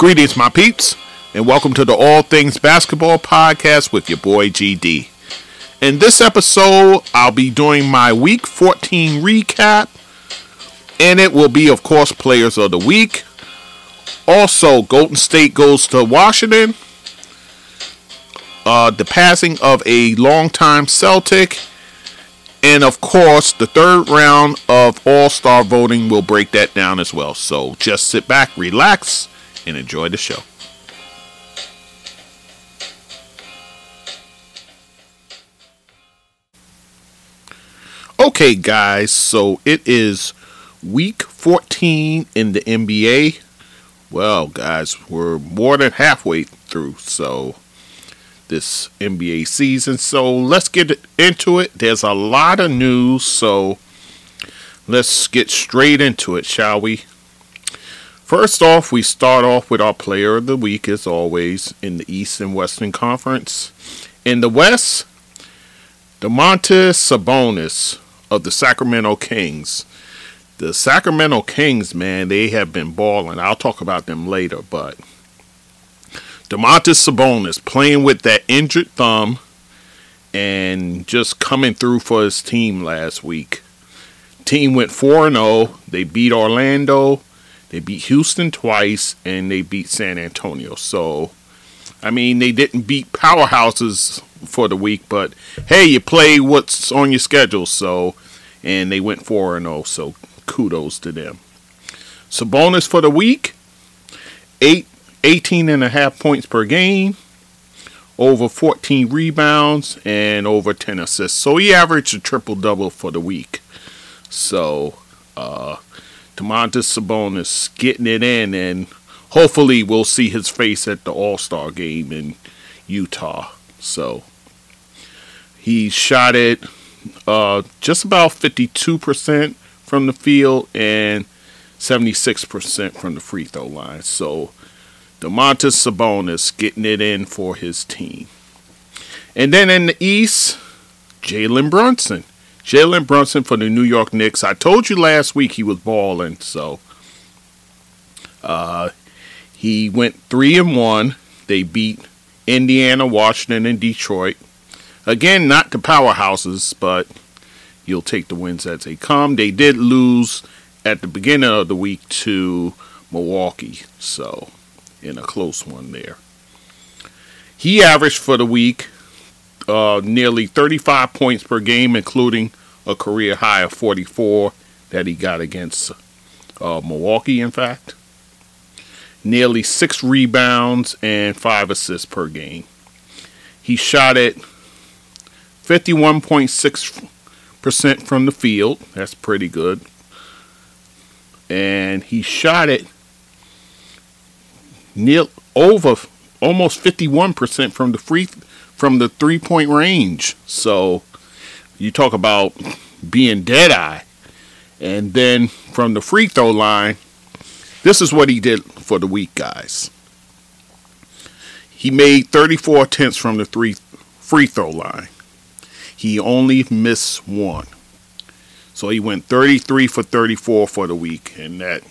Greetings, my peeps, and welcome to the All Things Basketball Podcast with your boy GD. In this episode, I'll be doing my Week 14 recap, and it will be, of course, Players of the Week. Also, Golden State goes to Washington. Uh, the passing of a longtime Celtic. And of course, the third round of All Star voting will break that down as well. So just sit back, relax, and enjoy the show. Okay, guys, so it is week 14 in the NBA. Well, guys, we're more than halfway through, so this NBA season. So let's get into it. There's a lot of news, so let's get straight into it, shall we? First off, we start off with our player of the week, as always, in the East and Western Conference. In the West, Domantas Sabonis of the Sacramento Kings. The Sacramento Kings, man, they have been balling. I'll talk about them later, but Domantas Sabonis playing with that injured thumb and just coming through for his team last week. Team went 4 0. They beat Orlando. They beat Houston twice and they beat San Antonio. So, I mean, they didn't beat powerhouses for the week, but hey, you play what's on your schedule. So, and they went 4 and 0. So, kudos to them. Sabonis for the week, eight, 18 and a half points per game, over 14 rebounds, and over 10 assists. So he averaged a triple double for the week. So, uh, Domantas Sabonis getting it in, and hopefully we'll see his face at the All Star game in Utah. So he shot it uh, just about 52% from the field and 76% from the free throw line. So Domantas Sabonis getting it in for his team. And then in the East, Jalen Brunson. Jalen Brunson for the New York Knicks. I told you last week he was balling, so uh, he went three and one. They beat Indiana, Washington, and Detroit. Again, not the powerhouses, but you'll take the wins as they come. They did lose at the beginning of the week to Milwaukee, so in a close one there. He averaged for the week uh, nearly 35 points per game, including a career high of 44 that he got against uh, Milwaukee, in fact. Nearly six rebounds and five assists per game. He shot it 51.6% from the field. That's pretty good. And he shot it near over almost 51% from the free from the three point range. So you talk about being dead eye. And then from the free throw line, this is what he did for the week, guys. He made 34 attempts from the three free throw line. He only missed one. So he went 33 for 34 for the week, and that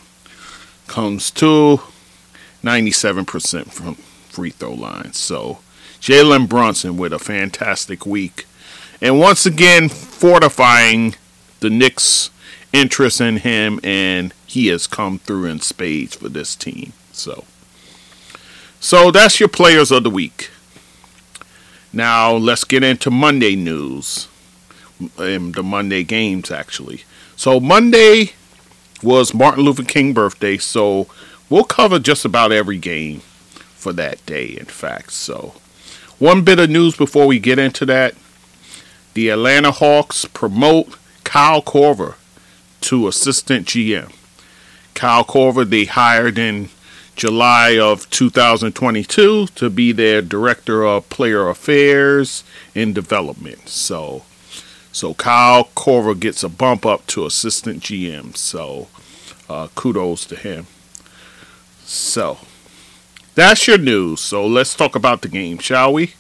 comes to 97% from free throw line. So Jalen Brunson with a fantastic week. And once again, fortifying the Knicks' interest in him, and he has come through in spades for this team. So, so that's your players of the week. Now let's get into Monday news, and the Monday games actually. So Monday was Martin Luther King birthday, so we'll cover just about every game for that day. In fact, so one bit of news before we get into that the Atlanta Hawks promote Kyle Korver to assistant GM. Kyle Korver, they hired in July of 2022 to be their director of player affairs and development. So, so Kyle Korver gets a bump up to assistant GM. So, uh, kudos to him. So, that's your news. So let's talk about the game, shall we?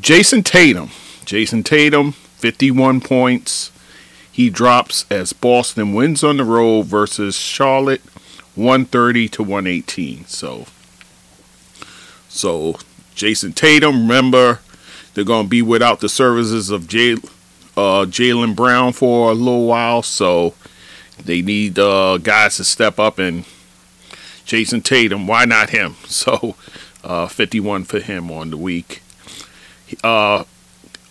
Jayson Tatum. Jayson Tatum, 51 points. He drops as Boston wins on the road versus Charlotte, 130 to 118. So, so Jayson Tatum, remember, they're going to be without the services of uh, Jaylen Brown for a little while. So they need uh, guys to step up and Jayson Tatum, why not him? So uh, 51 for him on the week. Uh,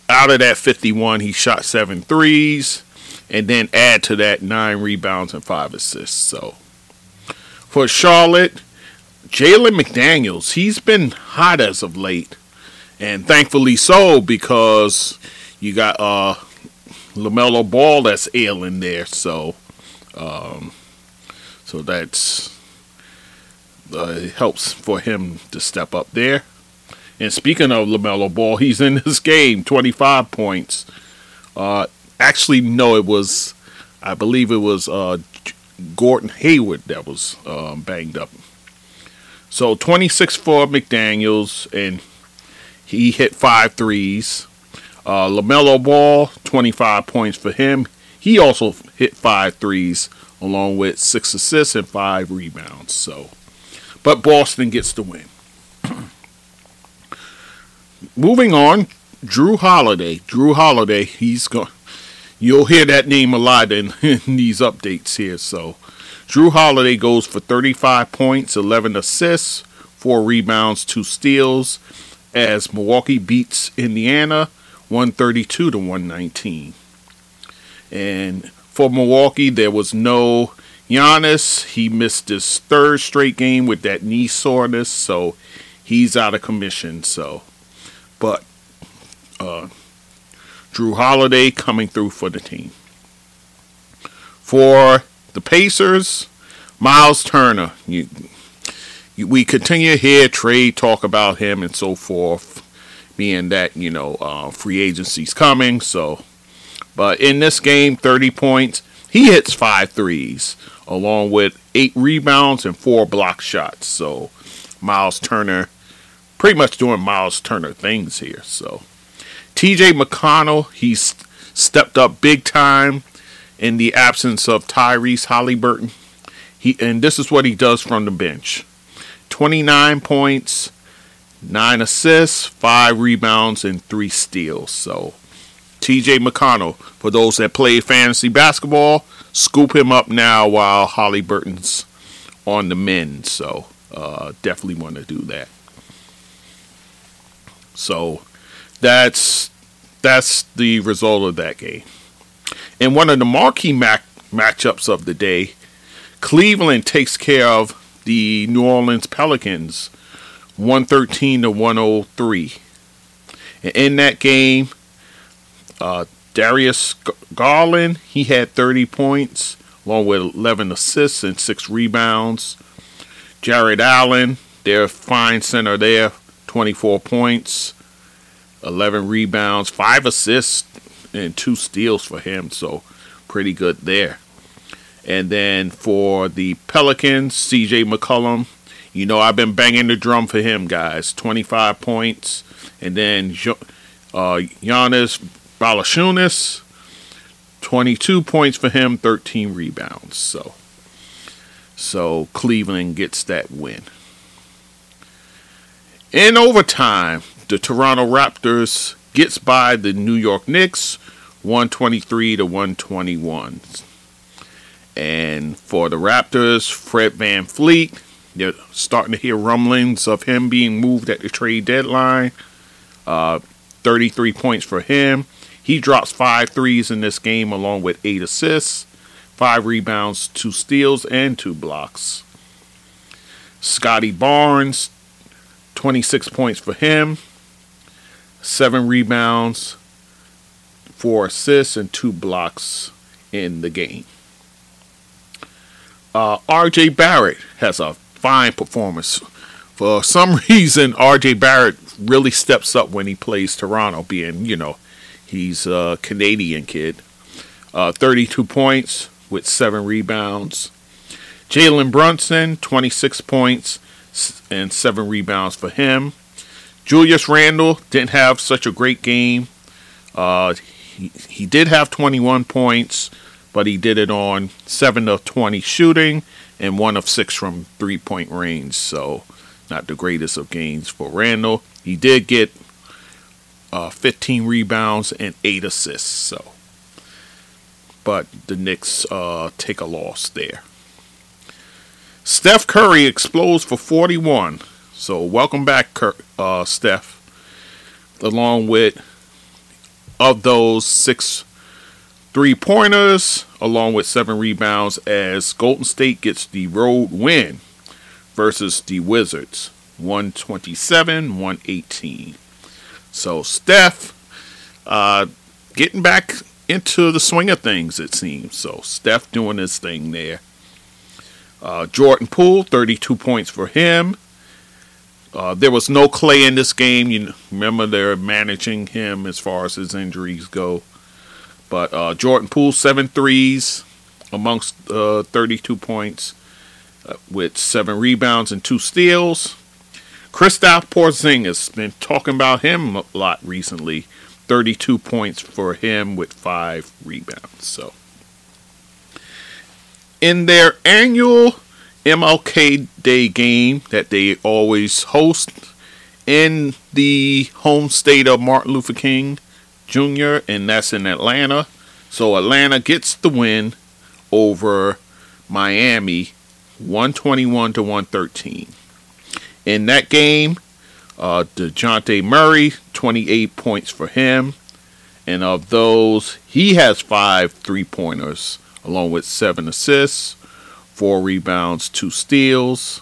out of that 51, he shot seven threes, and then add to that nine rebounds and five assists. So for Charlotte, Jalen McDaniels, he's been hot as of late, and thankfully so because you got uh LaMelo Ball that's ailing there. So, um, so that's uh, helps for him to step up there. And speaking of LaMelo Ball, he's in this game, 25 points. Uh, actually, no, it was, I believe it was uh, Gordon Hayward that was um, banged up. So 26 for McDaniels, and he hit five threes. Uh, LaMelo Ball, 25 points for him. He also hit five threes, along with six assists and five rebounds. So, but Boston gets the win. Moving on, Jrue Holiday. Jrue Holiday, he's going. You'll hear that name a lot in, in these updates here. So, Jrue Holiday goes for 35 points, 11 assists, four rebounds, two steals, as Milwaukee beats Indiana 132 to 119. And for Milwaukee, there was no Giannis. He missed his third straight game with that knee soreness, so he's out of commission. So but uh, Jrue Holiday coming through for the team. For the Pacers, Miles Turner. You, you, we continue to hear trade talk about him and so forth, being that you know uh, free agency's coming. So, but in this game, 30 points. He hits five threes, along with eight rebounds and four block shots. So, Miles Turner pretty much doing Miles Turner things here. So TJ McConnell, he's stepped up big time in the absence of Tyrese Haliburton. He and this is what he does from the bench. 29 points, 9 assists, 5 rebounds and 3 steals. So TJ McConnell, for those that play fantasy basketball, scoop him up now while Haliburton's on the men. So uh, definitely want to do that. So that's that's the result of that game. And one of the marquee mac- matchups of the day, Cleveland takes care of the New Orleans Pelicans 113 to 103. And in that game, uh, Darius Garland, he had 30 points, along with 11 assists and 6 rebounds. Jarrett Allen, their fine center there, 24 points, 11 rebounds, 5 assists, and 2 steals for him. So pretty good there. And then for the Pelicans, CJ McCollum, you know, I've been banging the drum for him, guys. 25 points. And then uh, Jonas Valanciunas, 22 points for him, 13 rebounds. So, so Cleveland gets that win. In overtime, the Toronto Raptors gets by the New York Knicks 123 to 121. And for the Raptors, Fred VanVleet, you're starting to hear rumblings of him being moved at the trade deadline. Uh, 33 points for him. He drops five threes in this game, along with eight assists, five rebounds, two steals, and two blocks. Scottie Barnes, 26 points for him, seven rebounds, four assists, and two blocks in the game. Uh, RJ Barrett has a fine performance. For some reason, RJ Barrett really steps up when he plays Toronto, being, you know, he's a Canadian kid. Uh, 32 points with seven rebounds. Jalen Brunson, 26 points and seven rebounds for him. Julius Randle didn't have such a great game. Uh, he, he did have 21 points, but he did it on 7 of 20 shooting and 1 of 6 from three point range. So, not the greatest of games for Randle. He did get uh, 15 rebounds and 8 assists. So, but the Knicks uh, take a loss there. Steph Curry explodes for 41. So, welcome back, uh, Steph. Along with of those six three pointers, along with seven rebounds, as Golden State gets the road win versus the Wizards 127 118. So, Steph uh, getting back into the swing of things, it seems. So, Steph doing his thing there. Uh, Jordan Poole, 32 points for him. Uh, there was no Klay in this game. You remember they're managing him as far as his injuries go. But uh, Jordan Poole, seven threes amongst uh, 32 points uh, with seven rebounds and two steals. Kristaps Porzingis been talking about him a lot recently. 32 points for him with five rebounds. So, in their annual MLK Day game that they always host in the home state of Martin Luther King Jr., and that's in Atlanta. So Atlanta gets the win over Miami 121 to 113. In that game, uh, DeJounte Murray, 28 points for him. And of those, he has five three pointers, along with seven assists four rebounds, two steals.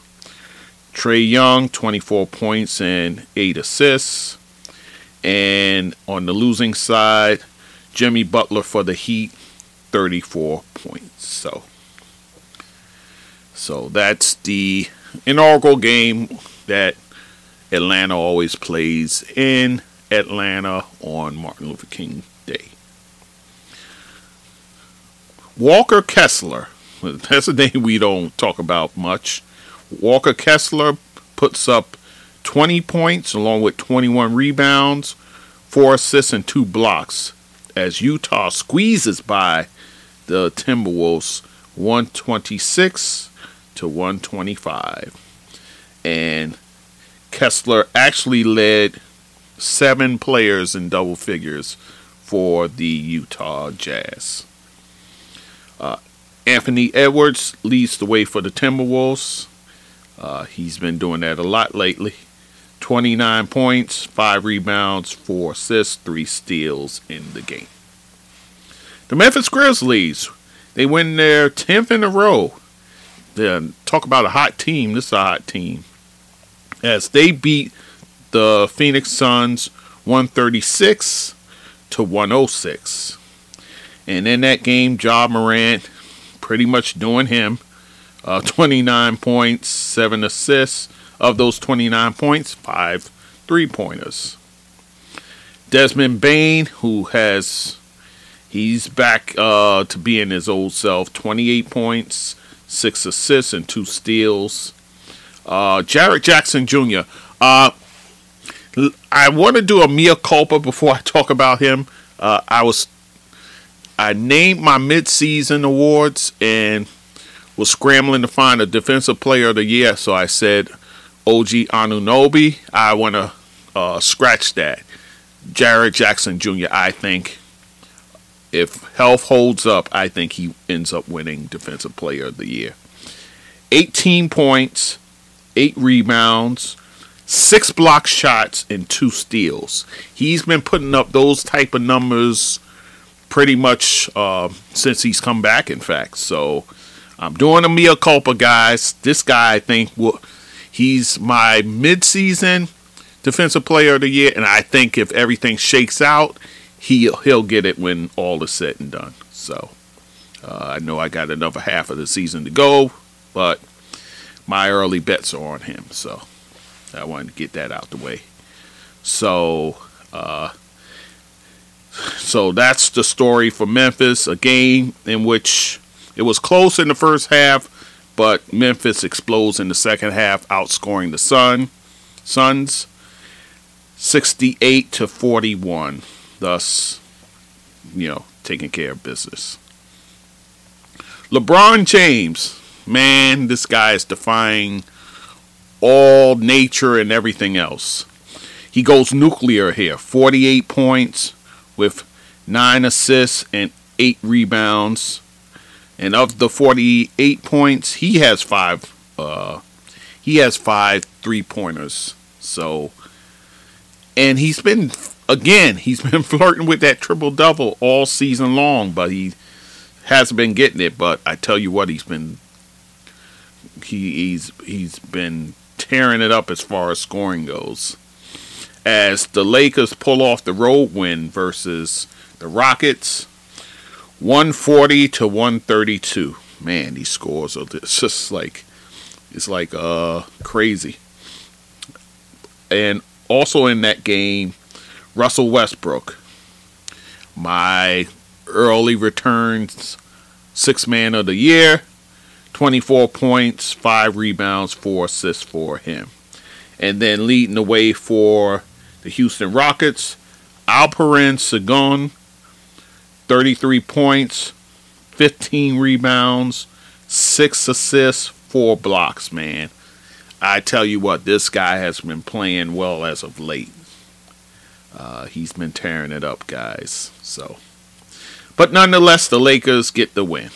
Trae Young, 24 points and eight assists. And on the losing side, Jimmy Butler for the Heat, 34 points. So, so that's the inaugural game that Atlanta always plays in Atlanta on Martin Luther King Day. Walker Kessler that's a name we don't talk about much. Walker Kessler puts up 20 points along with 21 rebounds, 4 assists, and 2 blocks as Utah squeezes by the Timberwolves 126 to 125. And Kessler actually led seven players in double figures for the Utah Jazz. Anthony Edwards leads the way for the Timberwolves. Uh, he's been doing that a lot lately. 29 points, 5 rebounds, 4 assists, 3 steals in the game. The Memphis Grizzlies, they win their 10th in a row. Then talk about a hot team. This is a hot team. As they beat the Phoenix Suns 136 to 106. And in that game, Ja Morant pretty much doing him. Uh, 29 points, 7 assists. Of those 29 points, 5 three pointers. Desmond Bane, who has, he's back uh, to being his old self, 28 points, 6 assists, and 2 steals. Uh, Jaren Jackson Jr. Uh, I want to do a mea culpa before I talk about him. Uh, I was I named my midseason awards and was scrambling to find a defensive player of the year. So I said OG Anunoby. I want to uh, scratch that. Jaren Jackson Jr. I think if health holds up, I think he ends up winning defensive player of the year. 18 points, 8 rebounds, 6 block shots and 2 steals. He's been putting up those type of numbers pretty much uh, since he's come back, in fact. So I'm doing a mea culpa, guys. This guy, I think, will, he's my midseason defensive player of the year, and I think if everything shakes out, he'll he'll get it when all is said and done. So uh, I know I got another half of the season to go, but my early bets are on him. So I wanted to get that out the way. So. Uh, so that's the story for Memphis, a game in which it was close in the first half, but Memphis explodes in the second half, outscoring the Sun Suns 68 to 41, thus, you know, taking care of business. LeBron James, man, this guy is defying all nature and everything else. He goes nuclear here 48 points with 9 assists and 8 rebounds. And of the 48 points, he has 5 uh, he has 5 three-pointers. So and he's been again, he's been flirting with that triple double all season long, but he hasn't been getting it. But I tell you what, he's been he, he's he's been tearing it up as far as scoring goes. As the Lakers pull off the road win versus the Rockets, 140 to 132. Man, these scores are just like it's like uh crazy. And also in that game, Russell Westbrook, my early returns six man of the year, 24 points, five rebounds, four assists for him. And then leading the way for the Houston Rockets, Alperen Sengun, 33 points, 15 rebounds, six assists, four blocks, man. I tell you what, this guy has been playing well as of late. Uh, he's been tearing it up, guys. So, but nonetheless, the Lakers get the win.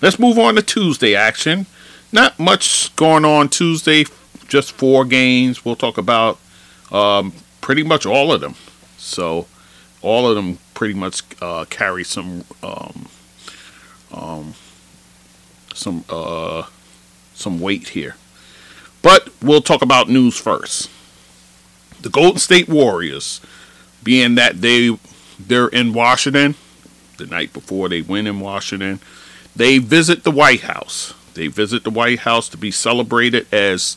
Let's move on to Tuesday action. Not much going on Tuesday, just four games. We'll talk about um, pretty much all of them. So, all of them pretty much uh, carry some um, um, some uh, some weight here. But we'll talk about news first. The Golden State Warriors, being that they they're in Washington, the night before they win in Washington, they visit the White House. They visit the White House to be celebrated as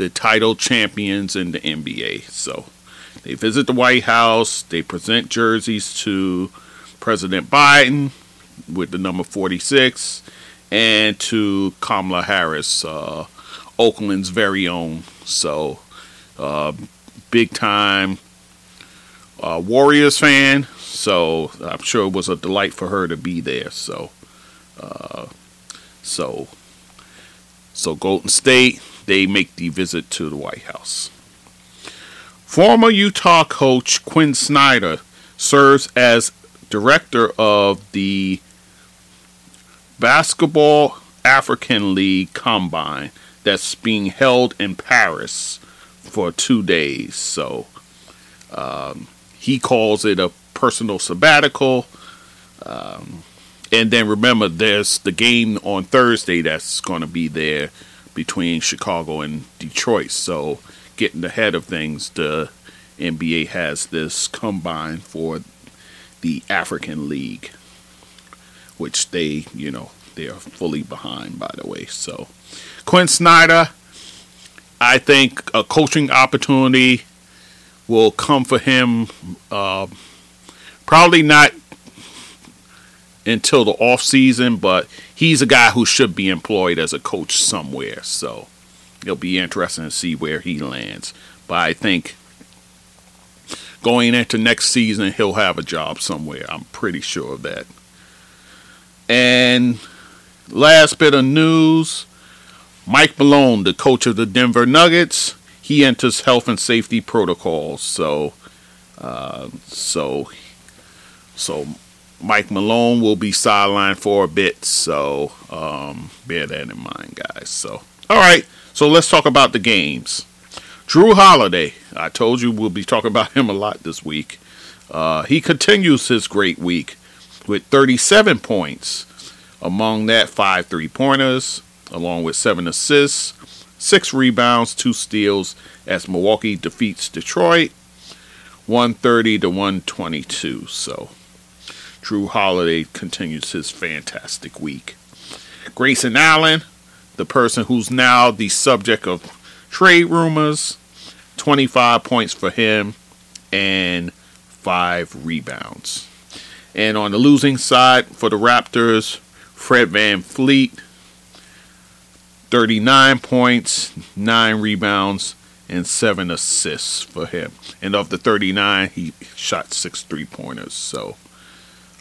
the title champions in the NBA. So they visit the White House. They present jerseys to President Biden with the number 46 and to Kamala Harris, uh, Oakland's very own. So, uh, big time uh, Warriors fan. So I'm sure it was a delight for her to be there. So, uh, so, so Golden State they make the visit to the White House. Former Utah coach Quin Snyder serves as director of the Basketball African League Combine that's being held in Paris for two days. So um, he calls it a personal sabbatical. Um, and then remember, there's the game on Thursday that's going to be there between Chicago and Detroit. So getting ahead of things, the NBA has this combine for the African League, which they, you know, they are fully behind, by the way. So Quin Snyder, I think a coaching opportunity will come for him. Uh, probably not until the off season, but he's a guy who should be employed as a coach somewhere. So it'll be interesting to see where he lands. But I think going into next season, he'll have a job somewhere. I'm pretty sure of that. And last bit of news Mike Malone, the coach of the Denver Nuggets, he enters health and safety protocols. So, uh, so, so Mike Malone will be sidelined for a bit. So, um, bear that in mind, guys. So, all right. So let's talk about the games. Jrue Holiday. I told you we'll be talking about him a lot this week. Uh, he continues his great week with 37 points. Among that, five three pointers, along with seven assists, six rebounds, two steals as Milwaukee defeats Detroit 130 to 122. So Jrue Holiday continues his fantastic week. Grayson Allen, the person who's now the subject of trade rumors, 25 points for him and five rebounds. And on the losing side for the Raptors, Fred VanVleet 39 points, 9 rebounds, and 7 assists for him. And of the 39, he shot 6 three pointers. So,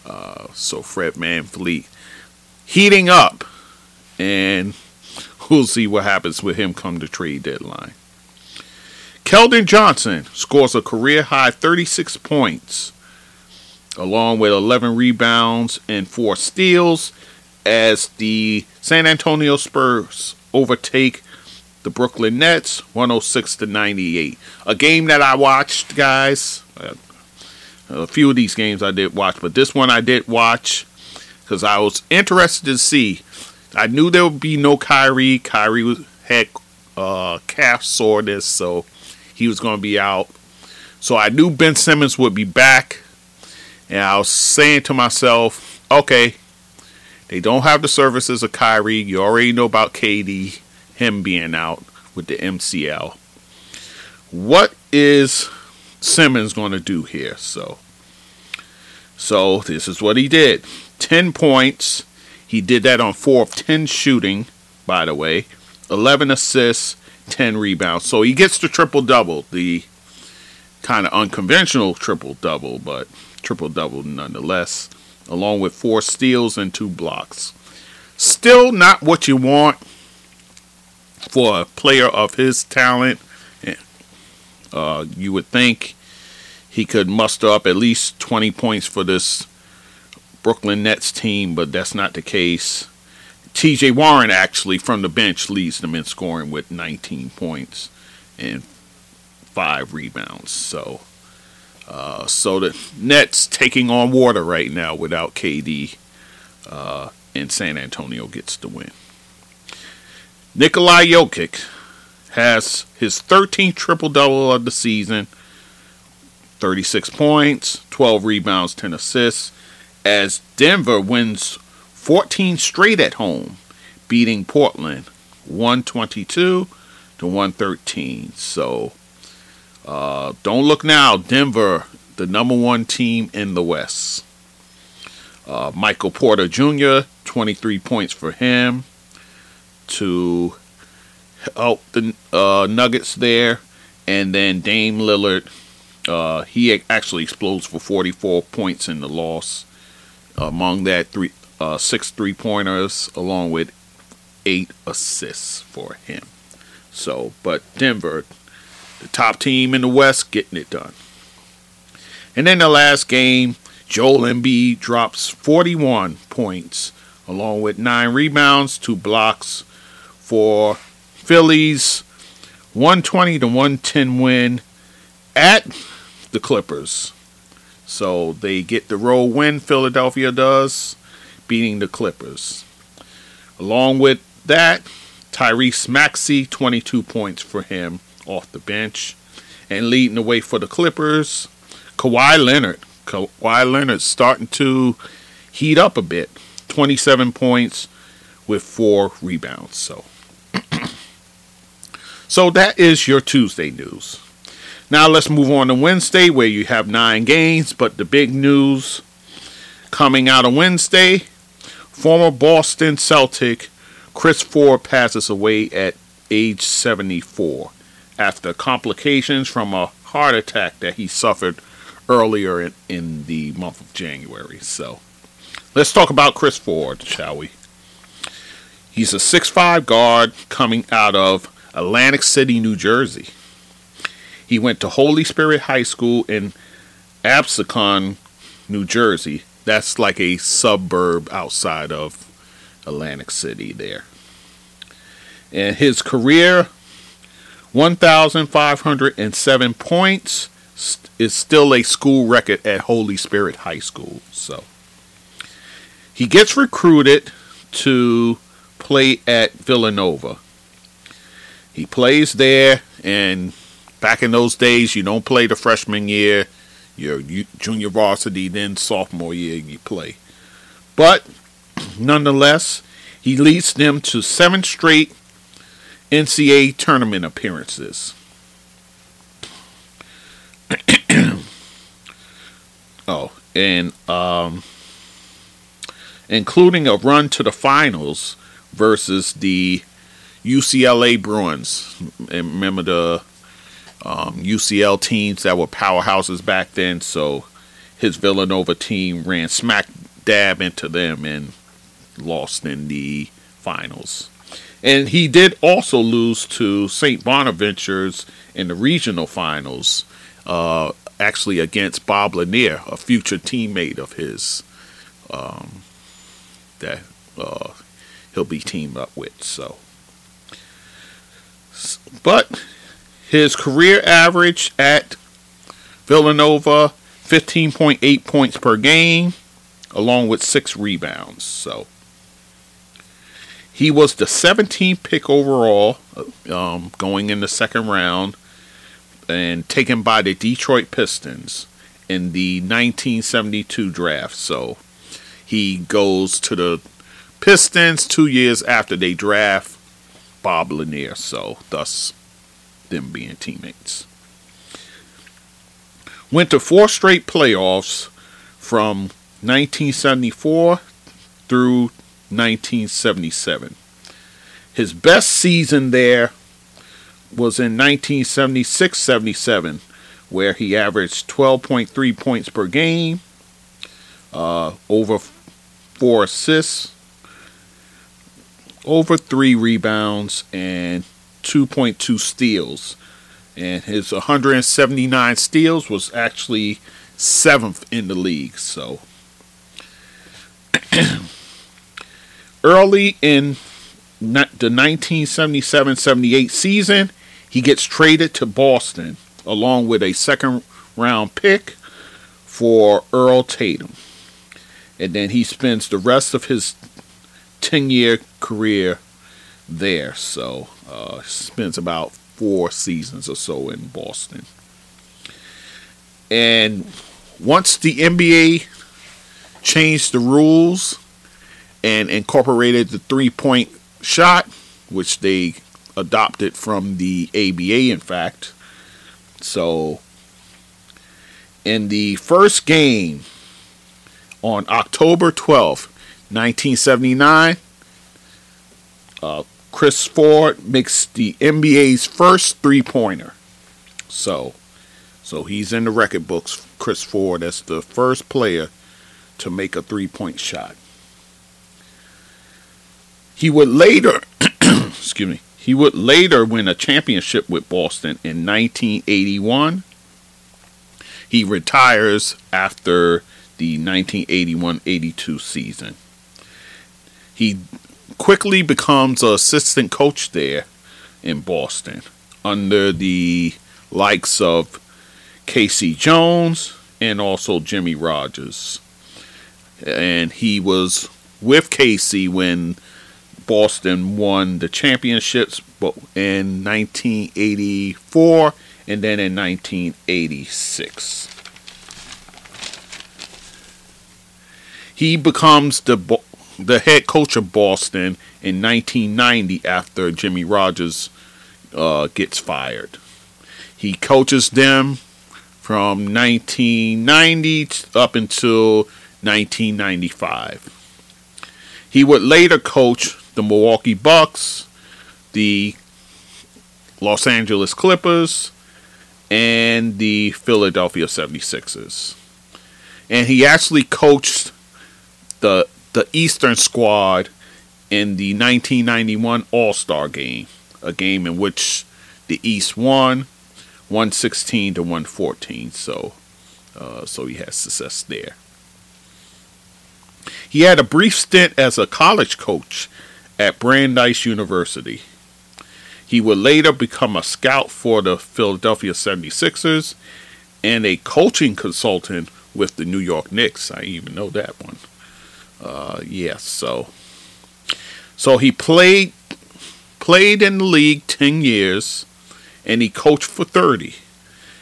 uh, so Fred VanVleet, heating up, and we'll see what happens with him come the trade deadline. Keldon Johnson scores a career high 36 points, along with 11 rebounds and 4 steals, as the San Antonio Spurs overtake the Brooklyn Nets 106 to 98. A game that I watched, guys. A few of these games I did watch, but this one I did watch because I was interested to see. I knew there would be no Kyrie. Kyrie had uh, calf soreness, so he was going to be out. So I knew Ben Simmons would be back. And I was saying to myself, okay, they don't have the services of Kyrie. You already know about KD, him being out with the MCL. What is Simmons going to do here? So, so this is what he did: ten points. He did that on four of ten shooting, by the way. Eleven assists, 10 rebounds. So he gets the triple double, the kind of unconventional triple double, but triple double nonetheless, along with four steals and two blocks. Still not what you want for a player of his talent. Uh, you would think he could muster up at least 20 points for this Brooklyn Nets team, but that's not the case. TJ Warren actually from the bench leads them in scoring with 19 points and five rebounds. So, uh, so the Nets taking on water right now without KD, uh, and San Antonio gets the win. Nikola Jokic has his 13th triple double of the season 36 points, 12 rebounds, 10 assists, as Denver wins 14 straight at home, beating Portland 122 to 113. So uh, don't look now. Denver, the number one team in the West. Uh, Michael Porter Jr., 23 points for him to help the uh, Nuggets there. And then Dame Lillard, uh, he actually explodes for 44 points in the loss. Among that, three uh, six three pointers, along with eight assists for him. So, but Denver, the top team in the West, getting it done. And then the last game, Joel Embiid drops 41 points, along with nine rebounds, two blocks for Phillies 120 to 110 win at the Clippers. So they get the road win, Philadelphia does beating the Clippers. Along with that, Tyrese Maxey, 22 points for him off the bench. And leading the way for the Clippers, Kawhi Leonard. Kawhi Leonard starting to heat up a bit. 27 points with four rebounds. So, so that is your Tuesday news. Now let's move on to Wednesday, where you have nine games. But the big news coming out of Wednesday Former Boston Celtic Chris Ford passes away at age 74 after complications from a heart attack that he suffered earlier in, in the month of January. So let's talk about Chris Ford, shall we? He's a six-five guard coming out of Atlantic City, New Jersey. He went to Holy Spirit High School in Absecon, New Jersey, that's like a suburb outside of Atlantic City there. And his career 1,507 points is still a school record at Holy Spirit High School. So he gets recruited to play at Villanova. He plays there, and back in those days, you don't play the freshman year your junior varsity, then sophomore year you play. But nonetheless, he leads them to seven straight NCAA tournament appearances. oh, and um, including a run to the finals versus the UCLA Bruins. And remember the um, UCL teams that were powerhouses back then. So his Villanova team ran smack dab into them and lost in the finals. And he did also lose to St. Bonaventure's in the regional finals, uh, actually against Bob Lanier, a future teammate of his um, that uh, he'll be teamed up with. So, but his career average at Villanova 15.8 points per game, along with six rebounds. So he was the 17th pick overall, um, going in the second round, and taken by the Detroit Pistons in the 1972 draft. So he goes to the Pistons two years after they draft Bob Lanier. So thus them being teammates. Went to four straight playoffs from 1974 through 1977. His best season there was in 1976 77, where he averaged 12.3 points per game, uh, over four assists, over three rebounds, and 2.2 steals and his 179 steals was actually seventh in the league. So early in the 1977-78 season, he gets traded to Boston along with a second round pick for Earl Tatum. And then he spends the rest of his 10 year career there. So uh, spends about four seasons or so in Boston. And once the NBA changed the rules and incorporated the three point shot, which they adopted from the ABA, in fact. So, in the first game on October 12th, 1979, uh, Chris Ford makes the NBA's first three pointer. So, so he's in the record books. Chris Ford as the first player to make a three point shot. He would later, excuse me, he would later win a championship with Boston in 1981. He retires after the 1981 82 season. He quickly becomes an assistant coach there in Boston under the likes of K.C. Jones and also Jimmy Rodgers. And he was with K.C. when Boston won the championships in 1984 and then in 1986. He becomes the the head coach of Boston in 1990 after Jimmy Rodgers uh, gets fired. He coaches them from 1990 up until 1995. He would later coach the Milwaukee Bucks, the Los Angeles Clippers, and the Philadelphia 76ers. And he actually coached the the Eastern squad in the 1991 All Star game, a game in which the East won 116 to 114. So, uh, so he has success there. He had a brief stint as a college coach at Brandeis University. He would later become a scout for the Philadelphia 76ers and a coaching consultant with the New York Knicks. I even know that one. Uh, yes, so so he played played in the league ten years, and he coached for thirty.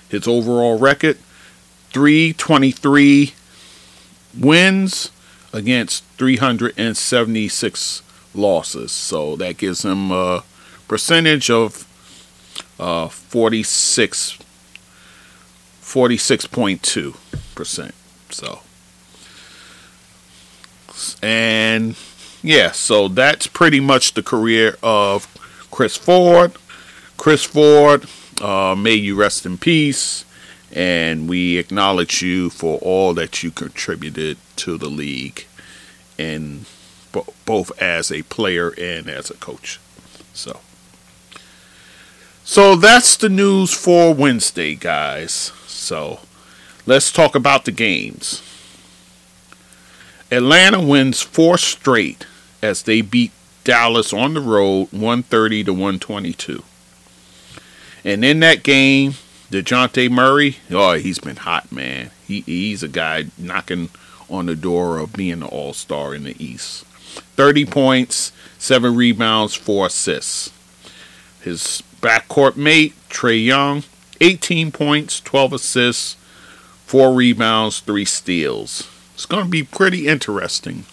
His overall record: three twenty three wins against three hundred and seventy six losses. So that gives him a percentage of uh, 46 46.2 percent. So and yeah, so that's pretty much the career of Chris Ford. Chris Ford, uh, may you rest in peace. And we acknowledge you for all that you contributed to the league in both as a player and as a coach. So, so that's the news for Wednesday, guys. So, let's talk about the games. Atlanta wins four straight as they beat Dallas on the road 130 to 122. And in that game, DeJounte Murray, oh, he's been hot, man. He, he's a guy knocking on the door of being an all star in the East. 30 points, 7 rebounds, 4 assists. His backcourt mate, Trae Young, 18 points, 12 assists, 4 rebounds, 3 steals. It's going to be pretty interesting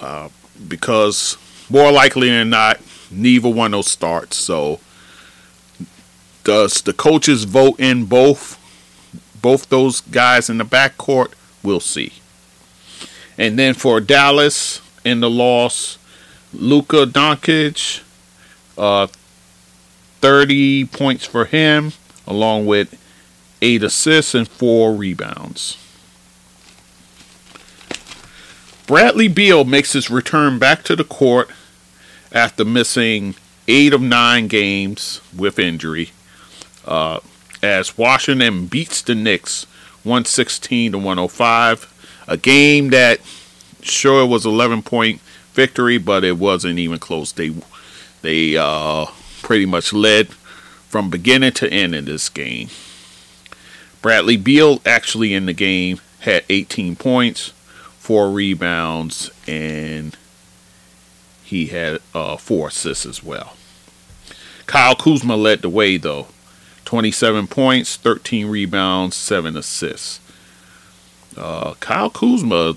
uh, because more likely than not, neither one will start. So, does the coaches vote in both both those guys in the backcourt? We'll see. And then for Dallas in the loss, Luka Doncic, uh, 30 points for him, along with eight assists and four rebounds. Bradley Beal makes his return back to the court after missing eight of nine games with injury. Uh, as Washington beats the Knicks 116 to 105. A game that sure was 11 point victory, but it wasn't even close. They they uh, pretty much led from beginning to end in this game. Bradley Beal actually in the game had 18 points, four rebounds, and he had uh, four assists as well. Kyle Kuzma led the way though. 27 points, 13 rebounds, 7 assists. Uh, Kyle Kuzma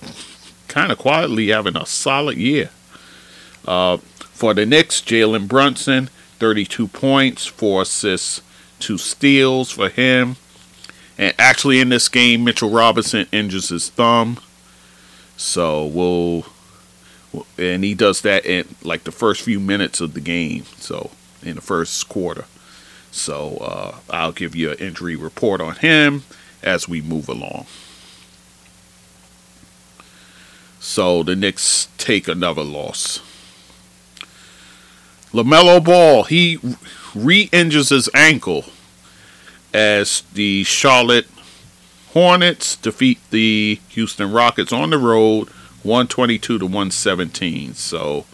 kind of quietly having a solid year. Uh, for the Knicks, Jalen Brunson, 32 points, 4 assists, 2 steals for him. And actually, in this game, Mitchell Robinson injures his thumb. So we'll. And he does that in like the first few minutes of the game. So in the first quarter. So uh, I'll give you an injury report on him as we move along. So the Knicks take another loss. LaMelo Ball, he re injures his ankle as the Charlotte Hornets defeat the Houston Rockets on the road 122 to 117. So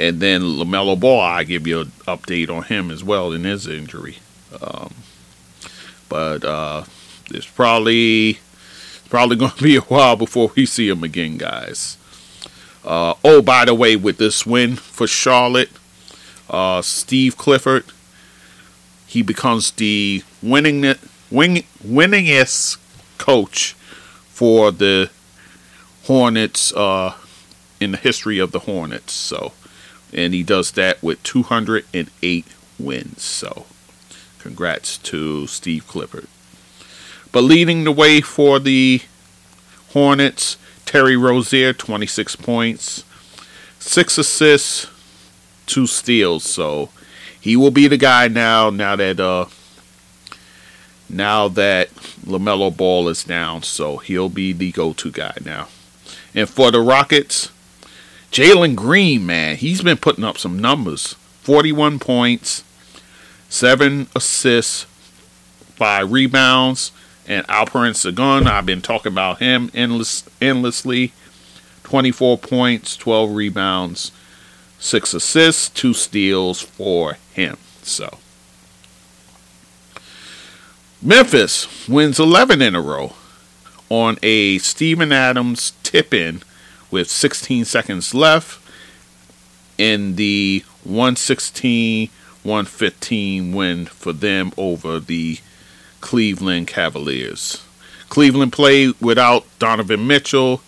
and then LaMelo Ball, I give you an update on him as well in his injury. Um, but uh, it's probably probably going to be a while before we see him again, guys. Uh, oh, by the way, with this win for Charlotte, uh, Steve Clifford, he becomes the winning winningest coach for the Hornets uh, in the history of the Hornets. So and he does that with 208 wins. So, congrats to Steve Clifford. But leading the way for the Hornets, Terry Rozier, 26 points, six assists, two steals. So he will be the guy now. Now that uh, now that LaMelo Ball is down, so he'll be the go-to guy now. And for the Rockets, Jalen Green, man, he's been putting up some numbers 41 points, 7 assists, 5 rebounds. And Alperen Sengun, I've been talking about him endless, endlessly. 24 points, 12 rebounds, 6 assists, 2 steals for him. So. Memphis wins 11 in a row on a Steven Adams tip in with 16 seconds left in the 116 115 win for them over the Cleveland Cavaliers. Cleveland played without Donovan Mitchell.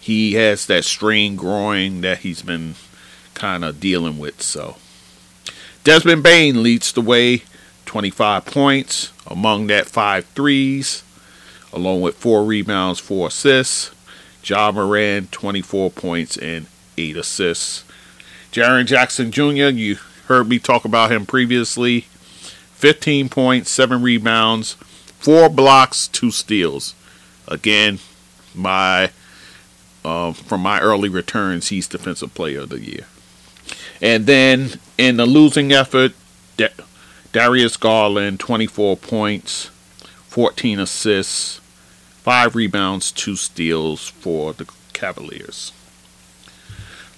He has that strained groin that he's been kind of dealing with. So, Desmond Bane leads the way, 25 points. Among that, five threes, along with four rebounds, four assists. Ja Morant, 24 points and 8 assists. Jaren Jackson Jr., you heard me talk about him previously. 15 points, 7 rebounds, 4 blocks, 2 steals. Again, my uh, from my early returns, he's Defensive Player of the Year. And then in the losing effort, da- Darius Garland, 24 points, 14 assists, 5 rebounds, 2 steals for the Cavaliers.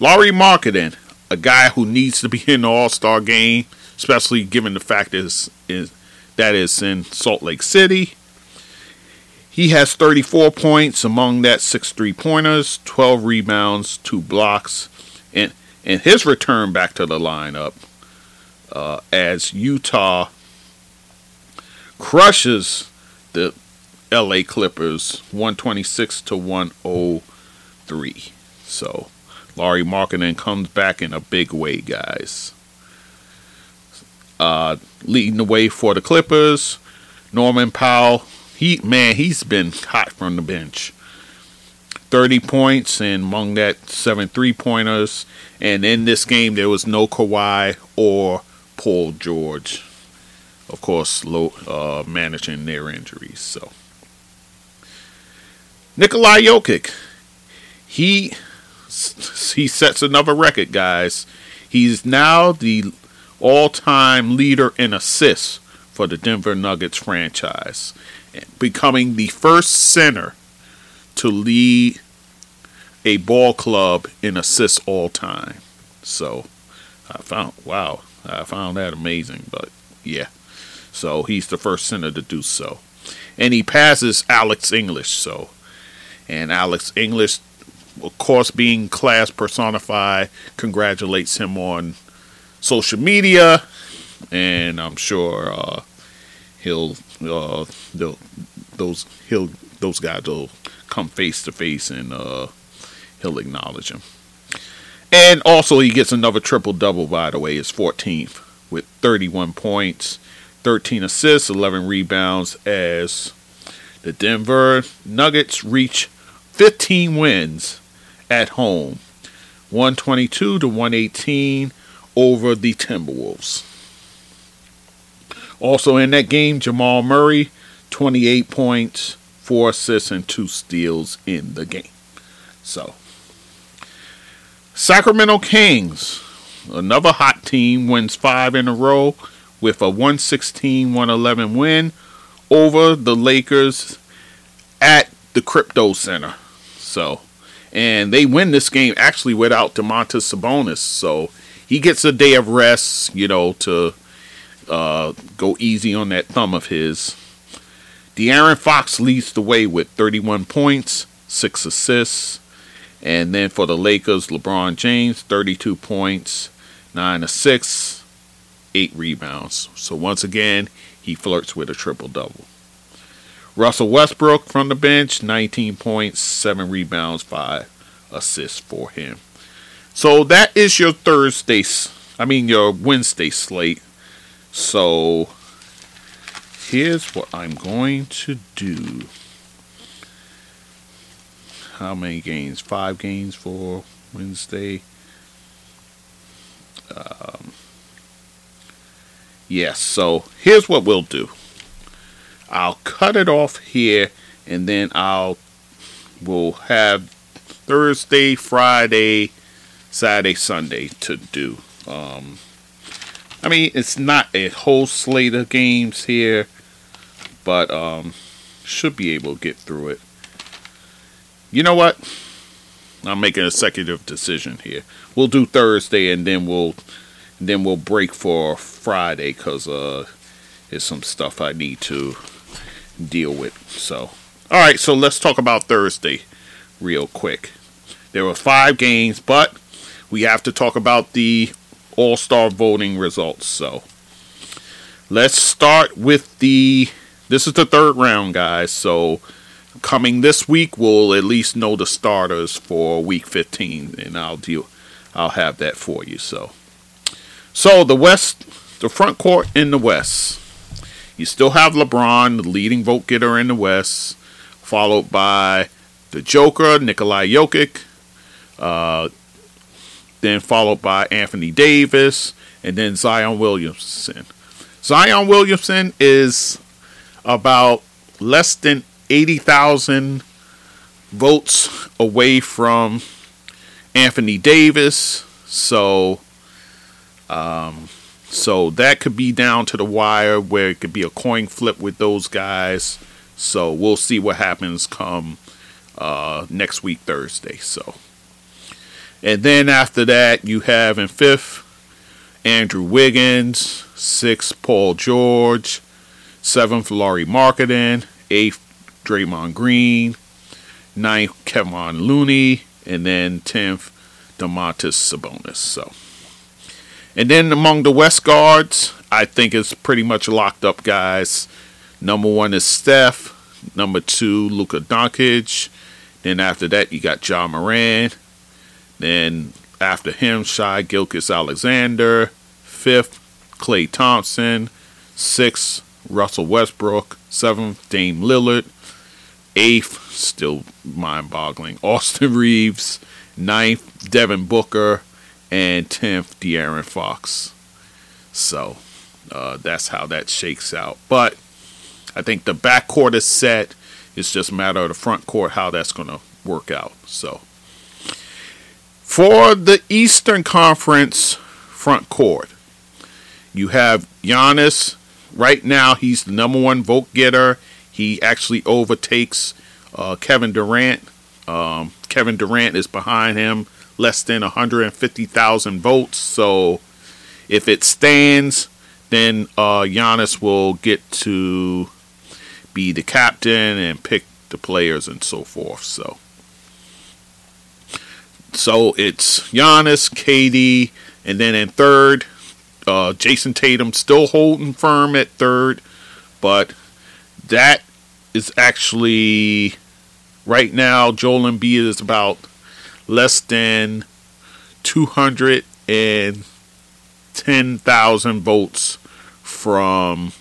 Lauri Markkanen, a guy who needs to be in the All Star game, especially given the fact is, is that is in Salt Lake City. He has 34 points, among that six three pointers, 12 rebounds, two blocks, and and his return back to the lineup uh, as Utah crushes the LA Clippers 126 to 103. So Lauri Markkanen comes back in a big way, guys. Uh, leading the way for the Clippers, Norman Powell. He man, he's been hot from the bench. 30 points and among that seven three pointers. And in this game, there was no Kawhi or Paul George. Of course, low, uh, managing their injuries. So, Nikolai Jokic, he he sets another record, guys. He's now the all-time leader in assists for the Denver Nuggets franchise, becoming the first center to lead a ball club in assists all time. So I found wow, I found that amazing. But yeah, so he's the first center to do so, and he passes Alex English. So and Alex English, of course, being class personified, congratulates him on social media, and I'm sure uh, he'll uh, those he'll those guys will come face to face and uh, he'll acknowledge him. And also, he gets another triple double, by the way, his 14th, with 31 points, 13 assists, 11 rebounds, as the Denver Nuggets reach 15 wins at home, 122 to 118 over the Timberwolves. Also in that game, Jamal Murray, 28 points, 4 assists, and 2 steals in the game. So, Sacramento Kings, another hot team, wins five in a row with a 116 111 win over the Lakers at the Crypto Center. So, and they win this game actually without Domantas Sabonis. So, he gets a day of rest, you know, to uh, go easy on that thumb of his. De'Aaron Fox leads the way with 31 points, 6 assists, and then for the Lakers, LeBron James, 32 points, 9 assists, 8 rebounds. So once again, he flirts with a triple double. Russell Westbrook from the bench, 19 points, 7 rebounds, 5 assists for him. So that is your Thursday, I mean your Wednesday slate. So here's what I'm going to do how many games? Five games for Wednesday. Um, yes, so here's what we'll do. I'll cut it off here and then I'll we'll have Thursday, Friday, Saturday, Sunday to do. Um, I mean, it's not a whole slate of games here, but um, should be able to get through it you know what? I'm making a executive decision here. We'll do Thursday and then we'll then we'll break for Friday because uh, there's some stuff I need to deal with. So, all right. So let's talk about Thursday real quick. There were five games, but we have to talk about the All Star voting results. So let's start with the. This is the third round, guys. So coming this week, we'll at least know the starters for week 15, and I'll deal. I'll have that for you. So, so the West, the front court in the West, you still have LeBron, the leading vote getter in the West, followed by the Joker, Nikolai Jokic, uh, then followed by Anthony Davis, and then Zion Williamson. Zion Williamson is about less than 80,000 votes away from Anthony Davis. So, um, so that could be down to the wire where it could be a coin flip with those guys. So we'll see what happens come uh, next week Thursday. So, and then after that you have in fifth Andrew Wiggins, sixth Paul George, seventh Lauri Markkanen, eighth Draymond Green, ninth Kevon Looney, and then tenth Domantas Sabonis. So, and then among the West guards, I think it's pretty much locked up, guys. Number one is Steph. Number two, Luka Doncic. Then after that, you got Ja Morant. Then after him, Shai Gilgeous-Alexander. Fifth, Klay Thompson. Sixth, Russell Westbrook. Seventh, Dame Lillard. Eighth, still mind boggling, Austin Reaves, Ninth, Devin Booker. And tenth, De'Aaron Fox. So uh, that's how that shakes out. But I think the backcourt is set. It's just a matter of the front court how that's going to work out. So for the Eastern Conference front court, you have Giannis. Right now, he's the number one vote getter. He actually overtakes uh, Kevin Durant. Um, Kevin Durant is behind him, less than 150,000 votes. So if it stands, then uh, Giannis will get to be the captain and pick the players and so forth. So, so it's Giannis, KD, and then in third, uh, Jayson Tatum still holding firm at third, but that is actually right now. Joel Embiid is about less than two hundred and ten thousand votes from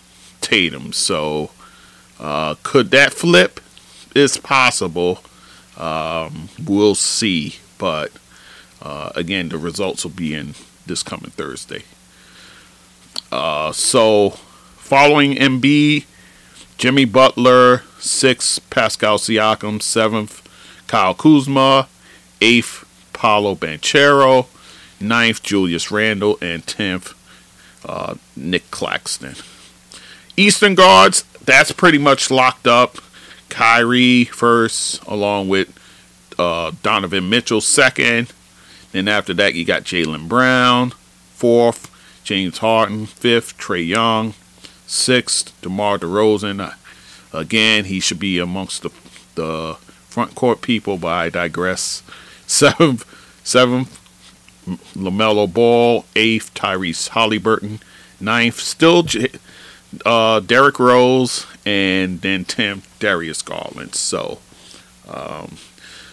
Tatum. So uh, could that flip? It's possible. Um, we'll see. But uh, again, the results will be in this coming Thursday. Uh, so following Embiid, Jimmy Butler, sixth, Pascal Siakam, seventh, Kyle Kuzma, eighth, Paolo Banchero, ninth, Julius Randle, and tenth, uh, Nick Claxton. Eastern guards, that's pretty much locked up. Kyrie first, along with uh, Donovan Mitchell second. Then after that, you got Jaylen Brown fourth, James Harden fifth, Trae Young sixth, DeMar DeRozan. Uh, again, he should be amongst the the front court people, but I digress. Seventh, seventh, LaMelo Ball. Eighth, Tyrese Haliburton. Ninth, still J- uh, Derrick Rose, and then 10th, Darius Garland. So, um,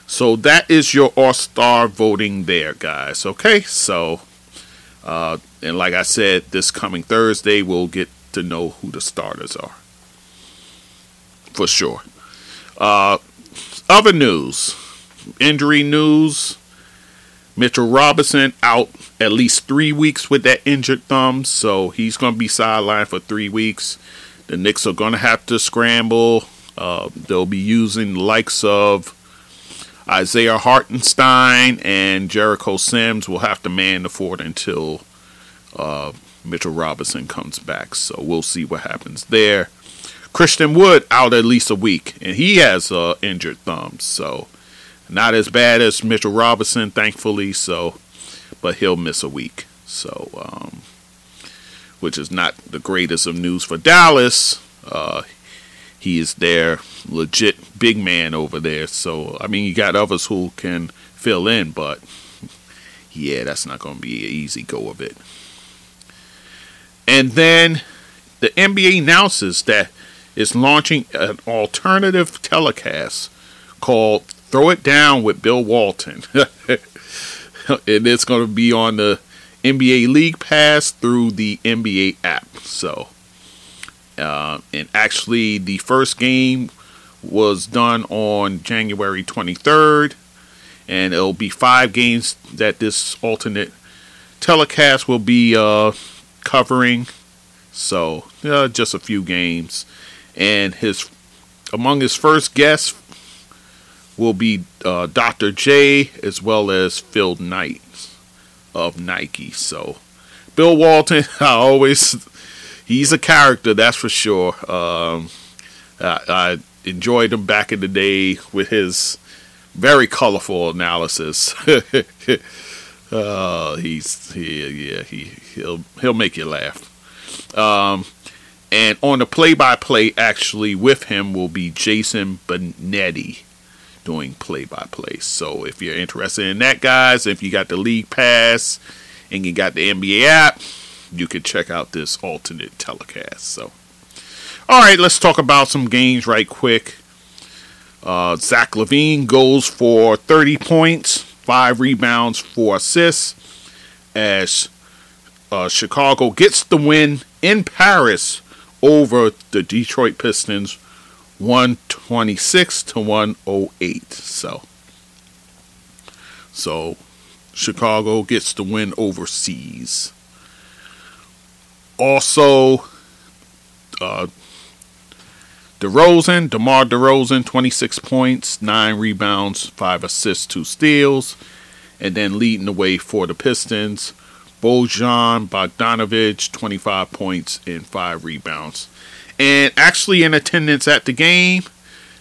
so that is your All Star voting there, guys. Okay, so, uh, and like I said, this coming Thursday, we'll get to know who the starters are for sure. Uh, other news, injury news. Mitchell Robinson out at least three weeks with that injured thumb, so he's going to be sidelined for three weeks. The Knicks are going to have to scramble. Uh, they'll be using the likes of Isaiah Hartenstein and Jericho Sims will have to man the fort until uh, Mitchell Robinson comes back. So we'll see what happens there. Christian Wood out at least a week, and he has uh, injured thumbs. So not as bad as Mitchell Robinson, thankfully. So, but he'll miss a week. So, um, which is not the greatest of news for Dallas. Uh, he is their legit big man over there. So, I mean, you got others who can fill in, but yeah, that's not going to be an easy go of it. And then the NBA announces that it's launching an alternative telecast called Throw It Down with Bill Walton. and it's going to be on the NBA League Pass through the NBA app. So, uh, and actually, the first game was done on January 23rd, and it'll be five games that this alternate telecast will be uh, covering. So, uh, just a few games. And his among his first guests will be uh, Dr. J as well as Phil Knight of Nike. So Bill Walton, I always he's a character, that's for sure. Um, I, I, enjoyed him back in the day with his very colorful analysis. uh, he's he, yeah he he'll he'll make you laugh. Um, and on the play-by-play, actually with him will be Jason Benetti doing play-by-play. So if you're interested in that, guys, if you got the league pass and you got the NBA app, you can check out this alternate telecast. So, all right, let's talk about some games right quick. Uh, Zach LaVine goes for 30 points, five rebounds, four assists, as uh, Chicago gets the win in Paris over the Detroit Pistons, 126 to 108. So, so Chicago gets the win overseas. Also, uh, DeRozan, DeMar DeRozan, 26 points, 9 rebounds, 5 assists, 2 steals. And then leading the way for the Pistons, Bojan Bogdanovic, 25 points and 5 rebounds. And actually in attendance at the game,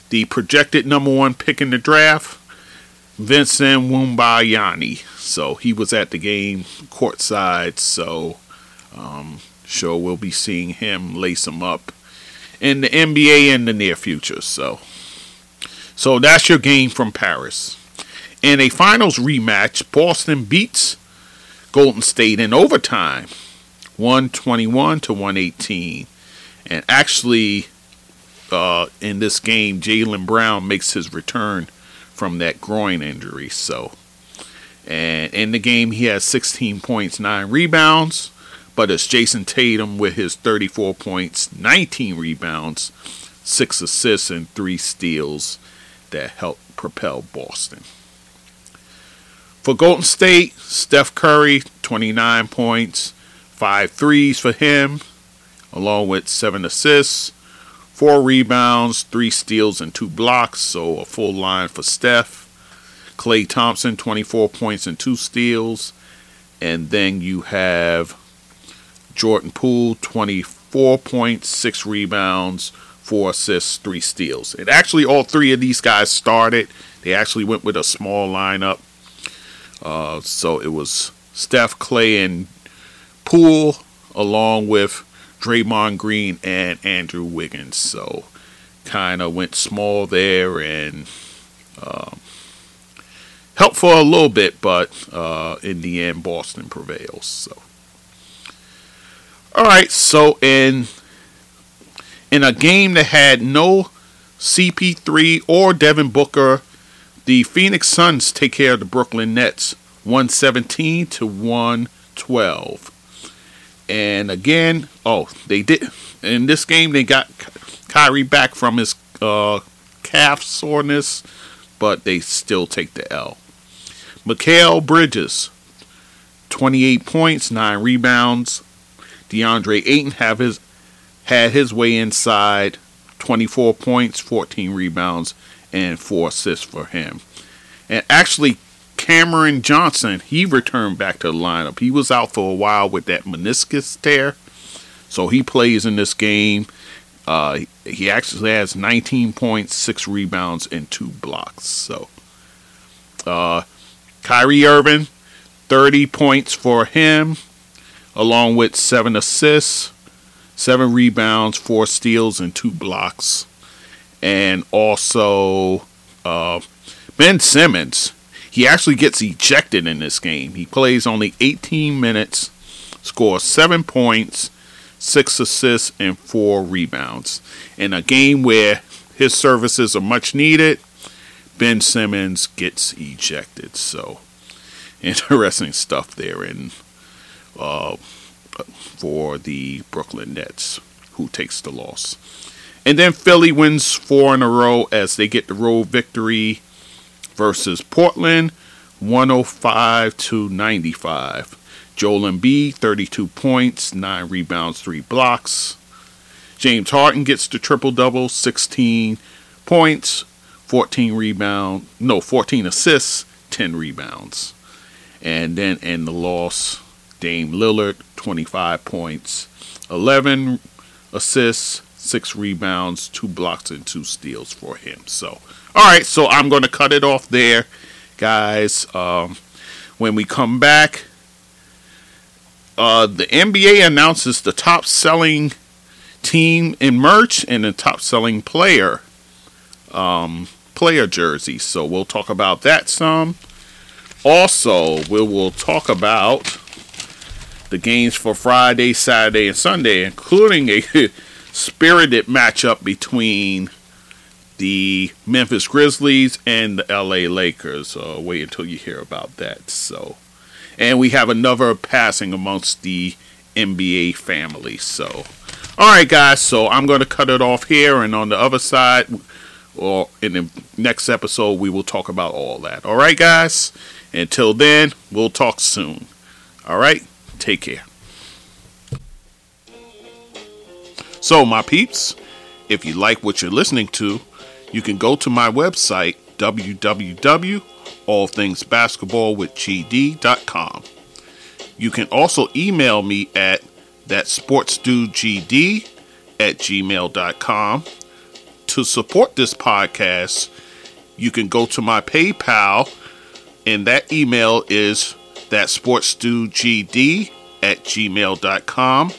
the projected number one pick in the draft, Vincent Wembanyama. So he was at the game courtside. So um, Sure, we'll be seeing him lace him up in the NBA in the near future. So, so that's your game from Paris. In a finals rematch, Boston beats Golden State in overtime, 121 to 118. And actually, uh, in this game, Jaylen Brown makes his return from that groin injury. So, and in the game, he has 16 points, 9 rebounds. But it's Jayson Tatum with his 34 points, 19 rebounds, 6 assists, and 3 steals that helped propel Boston. For Golden State, Steph Curry, 29 points, five threes for him, along with 7 assists, 4 rebounds, 3 steals, and 2 blocks, so a full line for Steph. Klay Thompson, 24 points and 2 steals. And then you have Jordan Poole, 24 points, 6 rebounds, 4 assists, 3 steals. And actually, all three of these guys started. They actually went with a small lineup. Uh, so it was Steph, Klay, and Poole, along with Draymond Green and Andrew Wiggins. So kind of went small there and uh, helped for a little bit, but uh, in the end, Boston prevails. So. All right, so in in a game that had no CP3 or Devin Booker, the Phoenix Suns take care of the Brooklyn Nets 117 to 112. And again, oh, they did in this game they got Kyrie back from his uh, calf soreness, but they still take the L. Mikal Bridges, 28 points, 9 rebounds, DeAndre Ayton have his had his way inside, 24 points, 14 rebounds, and four assists for him. And actually, Cameron Johnson, he returned back to the lineup. He was out for a while with that meniscus tear, so he plays in this game. Uh, he actually has 19 points, six rebounds, and two blocks. So, uh, Kyrie Irving, 30 points for him, along with seven assists, seven rebounds, four steals, and two blocks. And also, uh, Ben Simmons, he actually gets ejected in this game. He plays only 18 minutes, scores seven points, six assists, and four rebounds. In a game where his services are much needed, Ben Simmons gets ejected. So, interesting stuff there. And uh, for the Brooklyn Nets, who takes the loss. And then Philly wins four in a row as they get the road victory versus Portland, 105 to 95. Joel Embiid, 32 points, 9 rebounds, 3 blocks. James Harden gets the triple double, 16 points, 14 rebound, no, 14 assists, 10 rebounds. And then in the loss, Dame Lillard, 25 points, 11 assists, 6 rebounds, 2 blocks, and 2 steals for him. So, all right, so I'm going to cut it off there, guys. Um, when we come back, uh, the NBA announces the top selling team in merch and the top selling player um, player jersey. So we'll talk about that some. Also, we will talk about the games for Friday, Saturday, and Sunday, including a spirited matchup between the Memphis Grizzlies and the LA Lakers. Uh, wait until you hear about that. So, and we have another passing amongst the NBA family. So, all right, guys. So I'm going to cut it off here, and on the other side, or in the next episode, we will talk about all that. All right, guys. Until then, we'll talk soon. All right. Take care. So, my peeps, if you like what you're listening to, you can go to my website, www.allthingsbasketballwithgd.com. You can also email me at thatsportsdudegd at gmail.com. To support this podcast, you can go to my PayPal, and that email is thatsportsdudegd at gmail.com.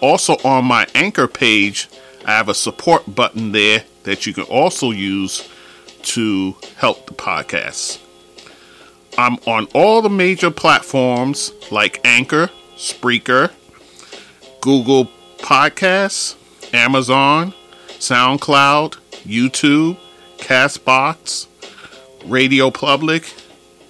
Also, on my Anchor page, I have a support button there that you can also use to help the podcast. I'm on all the major platforms like Anchor, Spreaker, Google Podcasts, Amazon, SoundCloud, YouTube, Castbox, Radio Public,